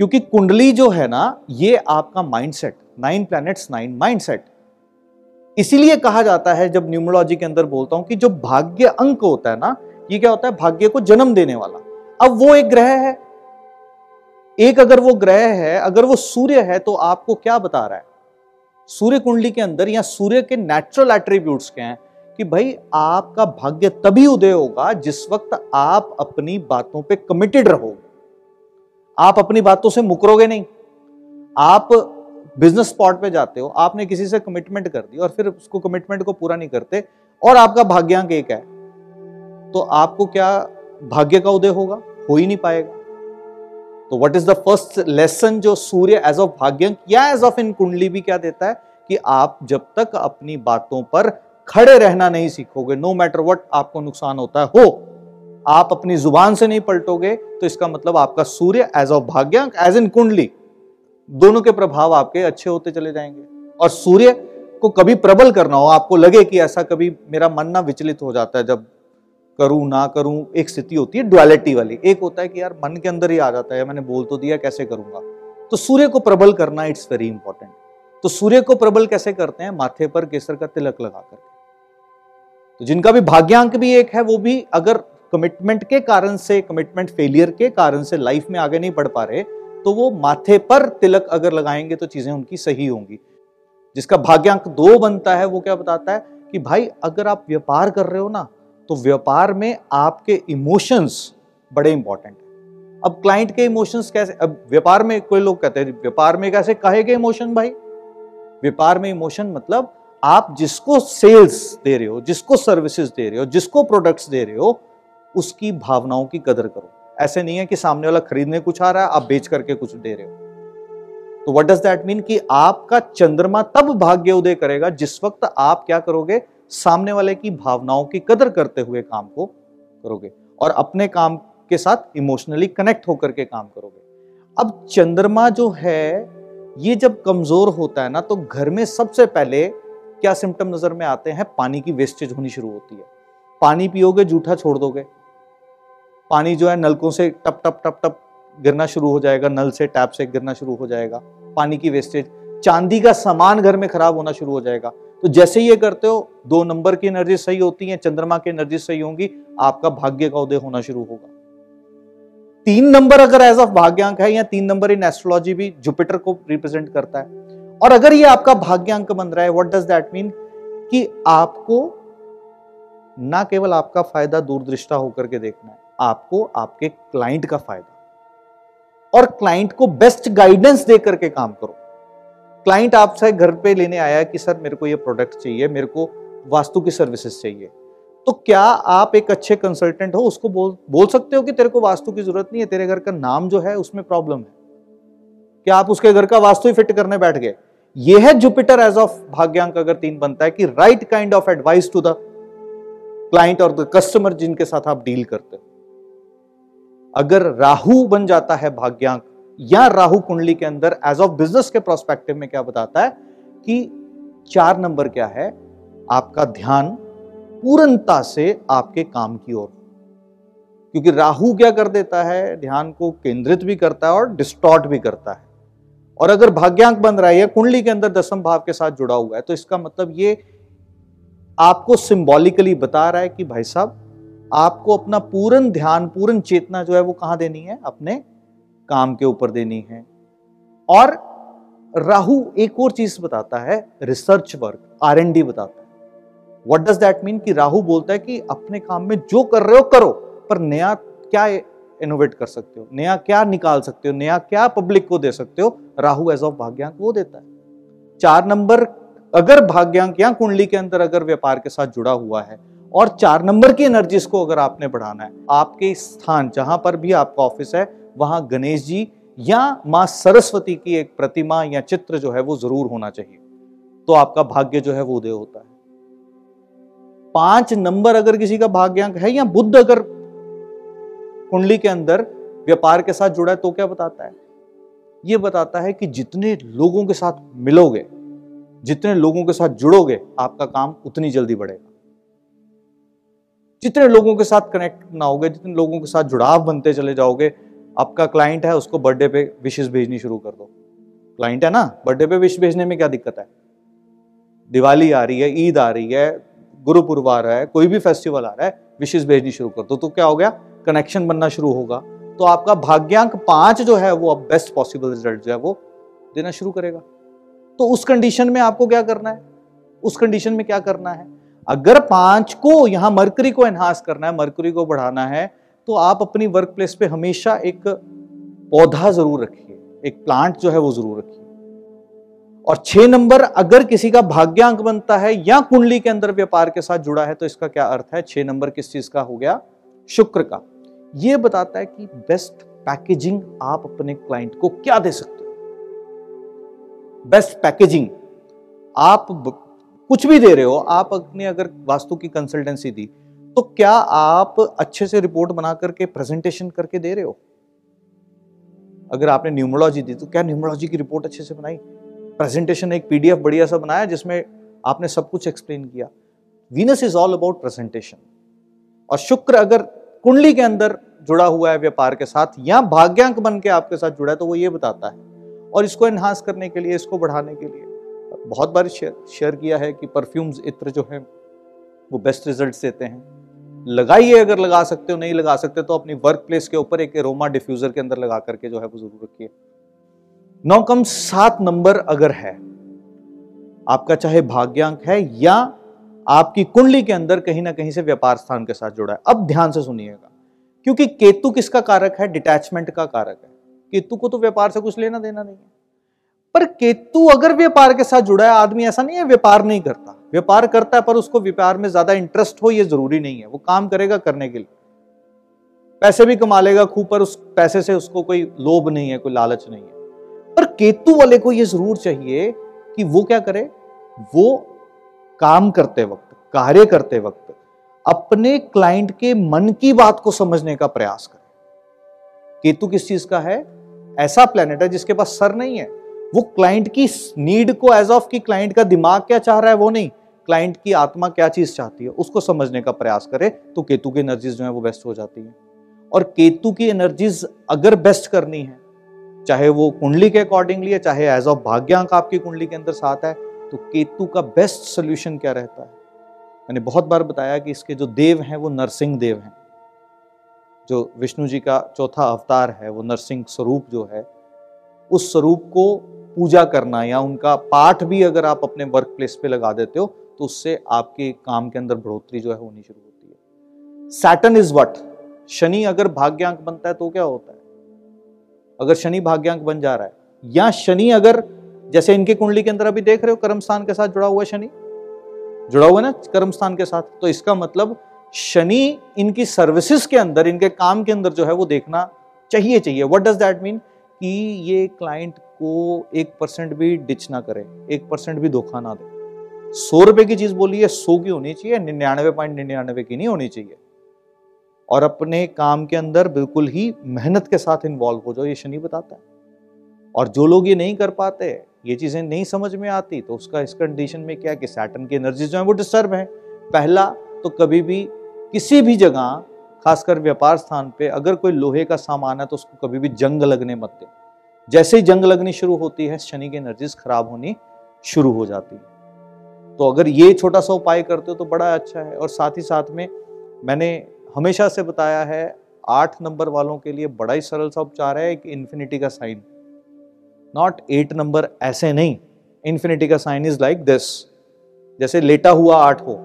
क्योंकि कुंडली जो है ना, ये आपका mindset nine planets nine mindset इसीलिए कहा जाता है, जब न्यूमोलॉजी के अंदर बोलता हूँ कि जो भाग्य अंक होता है ना, ये क्या होता है? भाग्य को जन्म देने वाला। अब वो एक ग्रह है। एक अगर वो ग्रह है, अगर वो सूर्य है तो आपको क्या बता रहा है? सूर्य कुंडली के अंदर या सूर्य के नेचुरल एट्रीब्यूट्स क्या हैं? कि भाई, आपका भाग्य तभी उदय होगा जिस वक्त आप अपनी बातों पे कमिटेड रहोगे। आप अपनी बातों से मुकरोगे नहीं। आप बिज़नेस स्पॉट पे जाते हो, आपने किसी से कमिटमेंट कर दी और फिर उसको कमिटमेंट को पूरा नहीं करते और आपका भाग्यांक एक है। तो आपको क्या भाग्य का उदय होगा? हो ही नहीं पाएगा। तो what is the first lesson जो सूर्य एज ऑफ़ भाग्यांक या एज ऑफ़ इन कुंडली भी क्या देता है? कि आप जब तक अपनी बातों पर खड़े रहना नहीं सीखोगे नो मैटर वट आपको नुकसान होता है, हो। आप अपनी ज़ुबान से नहीं पलटोगे तो इसका मतलब आपका सूर्य एज ऑफ़ भाग्यांक एज इन कुंडली, दोनों के प्रभाव आपके अच्छे होते चले जाएँगे। और सूर्य को कभी प्रबल करना हो, आपको लगे कि ऐसा कभी मेरा मन ना विचलित हो जाता है, जब करूँ, ना करूँ, एक स्थिति होती है डुअलिटी वाली। एक होता है कि यार, मन के अंदर ही आ जाता है, मैंने बोल तो दिया, कैसे करूँगा? तो सूर्य को प्रबल करना इट्स वेरी इंपॉर्टेंट तो सूर्य को प्रबल कैसे करते हैं? माथे पर केसर का तिलक लगा करके। तो जिनका भी भाग्यांक भी एक है, वो भी अगर कमिटमेंट के कारण से कमिटमेंट फेलियर के कारण से लाइफ में आगे नहीं बढ़ पा रहे तो वो माथे पर तिलक अगर लगाएँगे तो चीज़ें उनकी सही होंगी। जिसका भाग्यांक दो बनता है, वो क्या बताता है कि भाई, अगर आप व्यापार कर रहे हो ना तो व्यापार में आपके इमोशंस बड़े इंपॉर्टेंट है। अब क्लाइंट के इमोशंस कैसे, अब व्यापार में कोई लोग कहते हैं, व्यापार में कैसे कहे गए इमोशन भाई? व्यापार में इमोशन मतलब आप जिसको सेल्स दे रहे हो, जिसको सर्विसेज़ दे रहे हो, जिसको प्रोडक्ट्स दे रहे हो उसकी भावनाओं की कदर करो। ऐसे नहीं है कि सामने वाला खरीदने कुछ आ रहा है, आप बेच करके कुछ दे रहे हो। तो व्हाट डज दैट मीन कि आपका चंद्रमा तब भाग्य उदय करेगा जिस वक्त आप क्या करोगे? सामने वाले की भावनाओं की कदर करते हुए काम को करोगे और अपने काम के साथ इमोशनली कनेक्ट होकर के काम करोगे। अब चंद्रमा जो है, ये जब कमज़ोर होता है ना तो घर में सबसे पहले क्या सिम्टम नज़र में आते हैं? पानी की वेस्टेज होनी शुरू होती है। पानी पियोगे, जूठा छोड़ दोगे। पानी जो है नलकों से टप टप टप टप गिरना शुरू हो जाएगा, नल से टैप से गिरना शुरू हो जाएगा। पानी की वेस्टेज चांदी का सामान घर में खराब होना शुरू हो जाएगा। तो जैसे ये करते हो, दो नंबर की एनर्जी सही होती है, चंद्रमा की एनर्जी सही होंगी, आपका भाग्य का उदय होना शुरू होगा। तीन नंबर अगर एज ऑफ़ भाग्यांक है, या तीन नंबर इन एस्ट्रोलॉजी भी जुपिटर को रिप्रेजेंट करता है। और अगर ये आपका भाग्यांक बन रहा है व्हाट डज दैट मीन कि आपको ना केवल आपका फ़ायदा दूरदृष्टा होकर के देखना है आपको आपके क्लाइंट का फ़ायदा। और क्लाइंट को बेस्ट गाइडेंस दे करके काम करो। क्लाइंट आपसे घर पे लेने आया कि, सर, मेरे को ये प्रोडक्ट चाहिए, मेरे को वास्तु की सर्विसेज़ चाहिए। तो क्या आप एक अच्छे कंसल्टेंट हो? उसको बोल बोल सकते हो कि, तेरे को वास्तु की ज़रूरत नहीं है, तेरे घर का नाम जो है, उसमें प्रॉब्लम है। क्या आप उसके घर का वास्तु ही फिट करने बैठ गए? ये है जुपिटर एज ऑफ़ भाग्यांक अगर तीन बनता है कि right kind of advice to the client और द कस्टमर जिनके साथ आप डील करते हो। अगर राहु बन जाता है भाग्यांक, या राहु कुंडली के अंदर एज ऑफ़ बिज़नेस के प्रोस्पेक्टिव में क्या बताता है कि चार नंबर क्या है? आपका ध्यान पूर्णता से आपके काम की ओर। क्योंकि राहु क्या कर देता है? ध्यान को केंद्रित भी करता है और डिस्टॉर्ट भी करता है। और अगर भाग्यांक बन रहा है, या कुंडली के अंदर दसम भाव के साथ जुड़ा हुआ है तो इसका मतलब ये आपको सिंबॉलिकली बता रहा है कि भाई साहब आपको अपना पूर्ण ध्यान, पूर्ण चेतना जो है वो कहाँ देनी है? अपने काम के ऊपर देनी है। और राहु एक और चीज़ बताता है research work R and D बताता है। वट डज दैट मीन कि राहु बोलता है कि अपने काम में जो कर रहे हो, करो, पर नया क्या इनोवेट कर सकते हो? नया क्या निकाल सकते हो? नया क्या पब्लिक को दे सकते हो? राहु एज ऑफ़ भाग्यांक वो देता है। चार नंबर, अगर भाग्यांक या कुंडली के अंदर अगर व्यापार के साथ जुड़ा हुआ है और चार नंबर की एनर्जीज को अगर आपने बढ़ाना है, आपके स्थान जहाँ पर भी आपका ऑफ़िस है, वहाँ गणेश जी या माँ सरस्वती की एक प्रतिमा या चित्र जो है वो ज़रूर होना चाहिए। तो आपका भाग्य जो है वो उदय होता है। पाँच नंबर अगर किसी का भाग्यांक है या बुद्ध अगर कुंडली के अंदर व्यापार के साथ जुड़ा है तो क्या बताता है? यह बताता है कि जितने लोगों के साथ मिलोगे, जितने लोगों के साथ जुड़ोगे, आपका काम उतनी जल्दी बढ़ेगा। जितने लोगों के साथ कनेक्ट ना होगे, जितने लोगों के साथ जुड़ाव बनते चले जाओगे, आपका क्लाइंट है, उसको बर्थडे पे विशेष भेजनी शुरू कर दो। क्लाइंट है ना? बर्थडे पे विश भेजने में क्या दिक्कत है? दिवाली आ रही है, ईद आ रही है गुरुपुरब आ रहा है, कोई भी फेस्टिवल आ रहा है विशेष भेजनी शुरू कर दो। तो क्या हो गया? कनेक्शन बनना शुरू होगा। तो आपका भाग्यांक पाँच जो है, वो अब बेस्ट पॉसिबल रिज़ल्ट जो है, वो देना शुरू करेगा। तो उस कंडीशन में आपको क्या करना है? उस कंडीशन में क्या करना है? अगर पाँच को यहाँ मरकरी को एनहांस करना है, मरकरी को बढ़ाना है तो आप अपनी वर्क प्लेस पे हमेशा एक पौधा ज़रूर रखिए, एक प्लांट जो है वो ज़रूर रखिए। और छह नंबर, अगर किसी का भाग्यांक बनता है या कुंडली के अंदर व्यापार के साथ जुड़ा है तो इसका क्या अर्थ है? छह नंबर किस चीज़ का हो गया? शुक्र का। यह बताता है कि बेस्ट पैकेजिंग आप अपने क्लाइंट को क्या दे सकते हो? बेस्ट पैकेजिंग आप कुछ भी दे रहे हो आप अपने अगर वास्तु की कंसल्टेंसी दी तो क्या आप अच्छे से रिपोर्ट बना करके प्रेजेंटेशन करके दे रहे हो? अगर आपने न्यूमोलॉजी दी तो क्या न्यूमोलॉजी की रिपोर्ट अच्छे से बनाई? प्रेजेंटेशन एक पीडीएफ बढ़िया सा बनाया जिसमें आपने सब कुछ एक्सप्लेन किया। Venus is all about presentation और शुक्र अगर कुंडली के अंदर जुड़ा हुआ है, व्यापार के साथ, या भाग्यांक बन के आपके साथ जुड़ा है तो वो ये बताता है। और इसको एनहांस करने के लिए, इसको बढ़ाने के लिए। बहुत बार शेयर किया है कि परफ्यूम्स इत्र जो है, वो बेस्ट रिज़ल्ट देते हैं। लगाइए अगर लगा सकते हो, नहीं लगा सकते तो अपनी वर्क प्लेस के ऊपर एक एरोमा डिफ्यूजर के अंदर लगा करके जो है वो ज़रूर रखिए। नौ कम सात नंबर अगर है, आपका चाहे भाग्यांक है या आपकी कुंडली के अंदर कहीं ना कहीं से व्यापार स्थान के साथ जुड़ा है, अब ध्यान से सुनिएगा। क्योंकि केतु किसका कारक है? डिटैचमेंट का कारक है। केतु को तो व्यापार से कुछ लेना देना नहीं है। पर केतु अगर व्यापार के साथ जुड़ा है, आदमी ऐसा नहीं है, व्यापार नहीं करता। व्यापार करता है, पर उसको व्यापार में ज़्यादा इंटरेस्ट हो, ये ज़रूरी नहीं है। वो काम करेगा करने के लिए। पैसे भी कमा लेगा खूब, पर उस पैसे से उसको कोई लोभ नहीं है, कोई लालच नहीं है। पर केतु वाले को यह ज़रूर चाहिए कि वो क्या करे? वो काम करते वक्त, कार्य करते वक्त, अपने क्लाइंट के मन की बात को समझने का प्रयास करे। केतु किस चीज़ का है? ऐसा प्लेनेट है जिसके पास सर नहीं है। वो क्लाइंट की नीड को एज ऑफ़ की क्लाइंट का दिमाग क्या चाह रहा है, वो नहीं। क्लाइंट की आत्मा क्या चीज़ चाहती है, उसको समझने का प्रयास करे तो केतु की एनर्जीज जो है वो बेस्ट हो जाती है। और केतु की एनर्जीज अगर बेस्ट करनी है, चाहे वो कुंडली के अकॉर्डिंगली है, चाहे एज ऑफ़ भाग्यांक आपकी कुंडली के अंदर साथ है तो केतु का बेस्ट सोल्यूशन क्या रहता है? मैंने बहुत बार बताया कि इसके जो देव हैं, वो नरसिंह देव हैं। जो विष्णु जी का चौथा अवतार है, वो नरसिंह स्वरूप जो है, उस स्वरूप को पूजा करना या उनका पाठ भी अगर आप अपने वर्क प्लेस पे लगा देते हो तो उससे आपके काम के अंदर बढ़ोतरी जो है होनी शुरू होती है। सैटन इज़ वट शनि अगर भाग्यांक बनता है तो क्या होता है? अगर शनि भाग्यांक बन जा रहा है, या शनि अगर, जैसे इनके कुंडली के अंदर अभी देख रहे हो, कर्म स्थान के साथ जुड़ा हुआ शनि? जुड़ा हुआ ना, कर्म स्थान के साथ। तो इसका मतलब शनि इनकी सर्विसेज़ के अंदर, इनके काम के अंदर जो है वो देखना चाहिए चाहिए। व्हाट डज दैट मीन कि ये क्लाइंट को एक परसेंट भी डिच ना करे, एक परसेंट भी धोखा ना दे। सौ रुपए की चीज़ बोली है, सौ की होनी चाहिए, निन्यानवे पॉइंट निन्यानवे की नहीं होनी चाहिए। और अपने काम के अंदर बिल्कुल ही मेहनत के साथ इन्वॉल्व हो जाओ, ये शनि बताता है। और जो लोग ये नहीं कर पाते, ये चीज़ें नहीं समझ में आती तो उसका इस कंडीशन में क्या कि सैटन की एनर्जी जो है वो डिस्टर्ब है। पहला तो कभी भी किसी भी जगह खासकर व्यापार स्थान पे, अगर कोई लोहे का सामान है तो उसको कभी भी जंग लगने मत दे। जैसे ही जंग लगनी शुरू होती है, शनि की एनर्जीज खराब होनी शुरू हो जाती है। तो अगर ये छोटा सा उपाय करते हो तो बड़ा अच्छा है। और साथ ही साथ में मैंने हमेशा से बताया है, आठ नंबर वालों के लिए बड़ा ही सरल सा उपचार है, एक इन्फिनिटी का साइन नॉट एट नंबर ऐसे नहीं। इन्फिनिटी का साइन इज़ लाइक दिस जैसे लेटा हुआ आठ हो,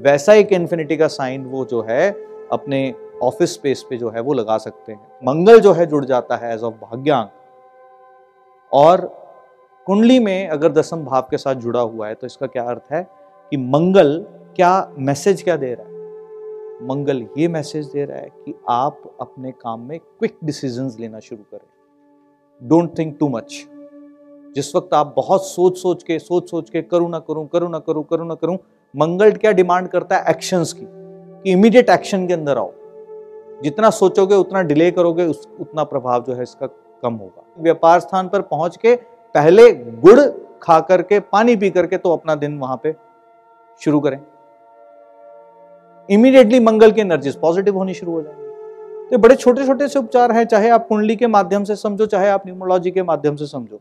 वैसा एक इन्फिनिटी का साइन वो जो है अपने ऑफ़िस स्पेस पे जो है वो लगा सकते हैं। मंगल जो है जुड़ जाता है एज ऑफ़ भाग्यांक। और कुंडली में अगर दसम भाव के साथ जुड़ा हुआ है तो इसका क्या अर्थ है कि मंगल क्या मैसेज क्या दे रहा है? मंगल ये मैसेज दे रहा है कि आप अपने काम में क्विक डिसीजंस लेना शुरू करें। डोंट थिंक टू मच जिस वक्त आप बहुत सोच सोच के सोच सोच के करूँ ना करूँ करूँ ना करूँ करूँ ना करूँ, मंगल क्या डिमांड करता है एक्शंस की। इमीडिएट एक्शन के अंदर आओ। जितना सोचोगे, उतना डिले करोगे, उस, उतना प्रभाव जो है इसका कम होगा। व्यापार स्थान पर पहुँच के पहले गुड़ खा करके, पानी पी करके तो अपना दिन वहाँ पे शुरू करें। इमीडिएटली मंगल की एनर्जीज पॉजिटिव होनी शुरू हो जाएँगी। तो बड़े छोटे छोटे से उपचार हैं, चाहे आप कुंडली के माध्यम से समझो, चाहे आप न्यूमोलॉजी के माध्यम से समझो।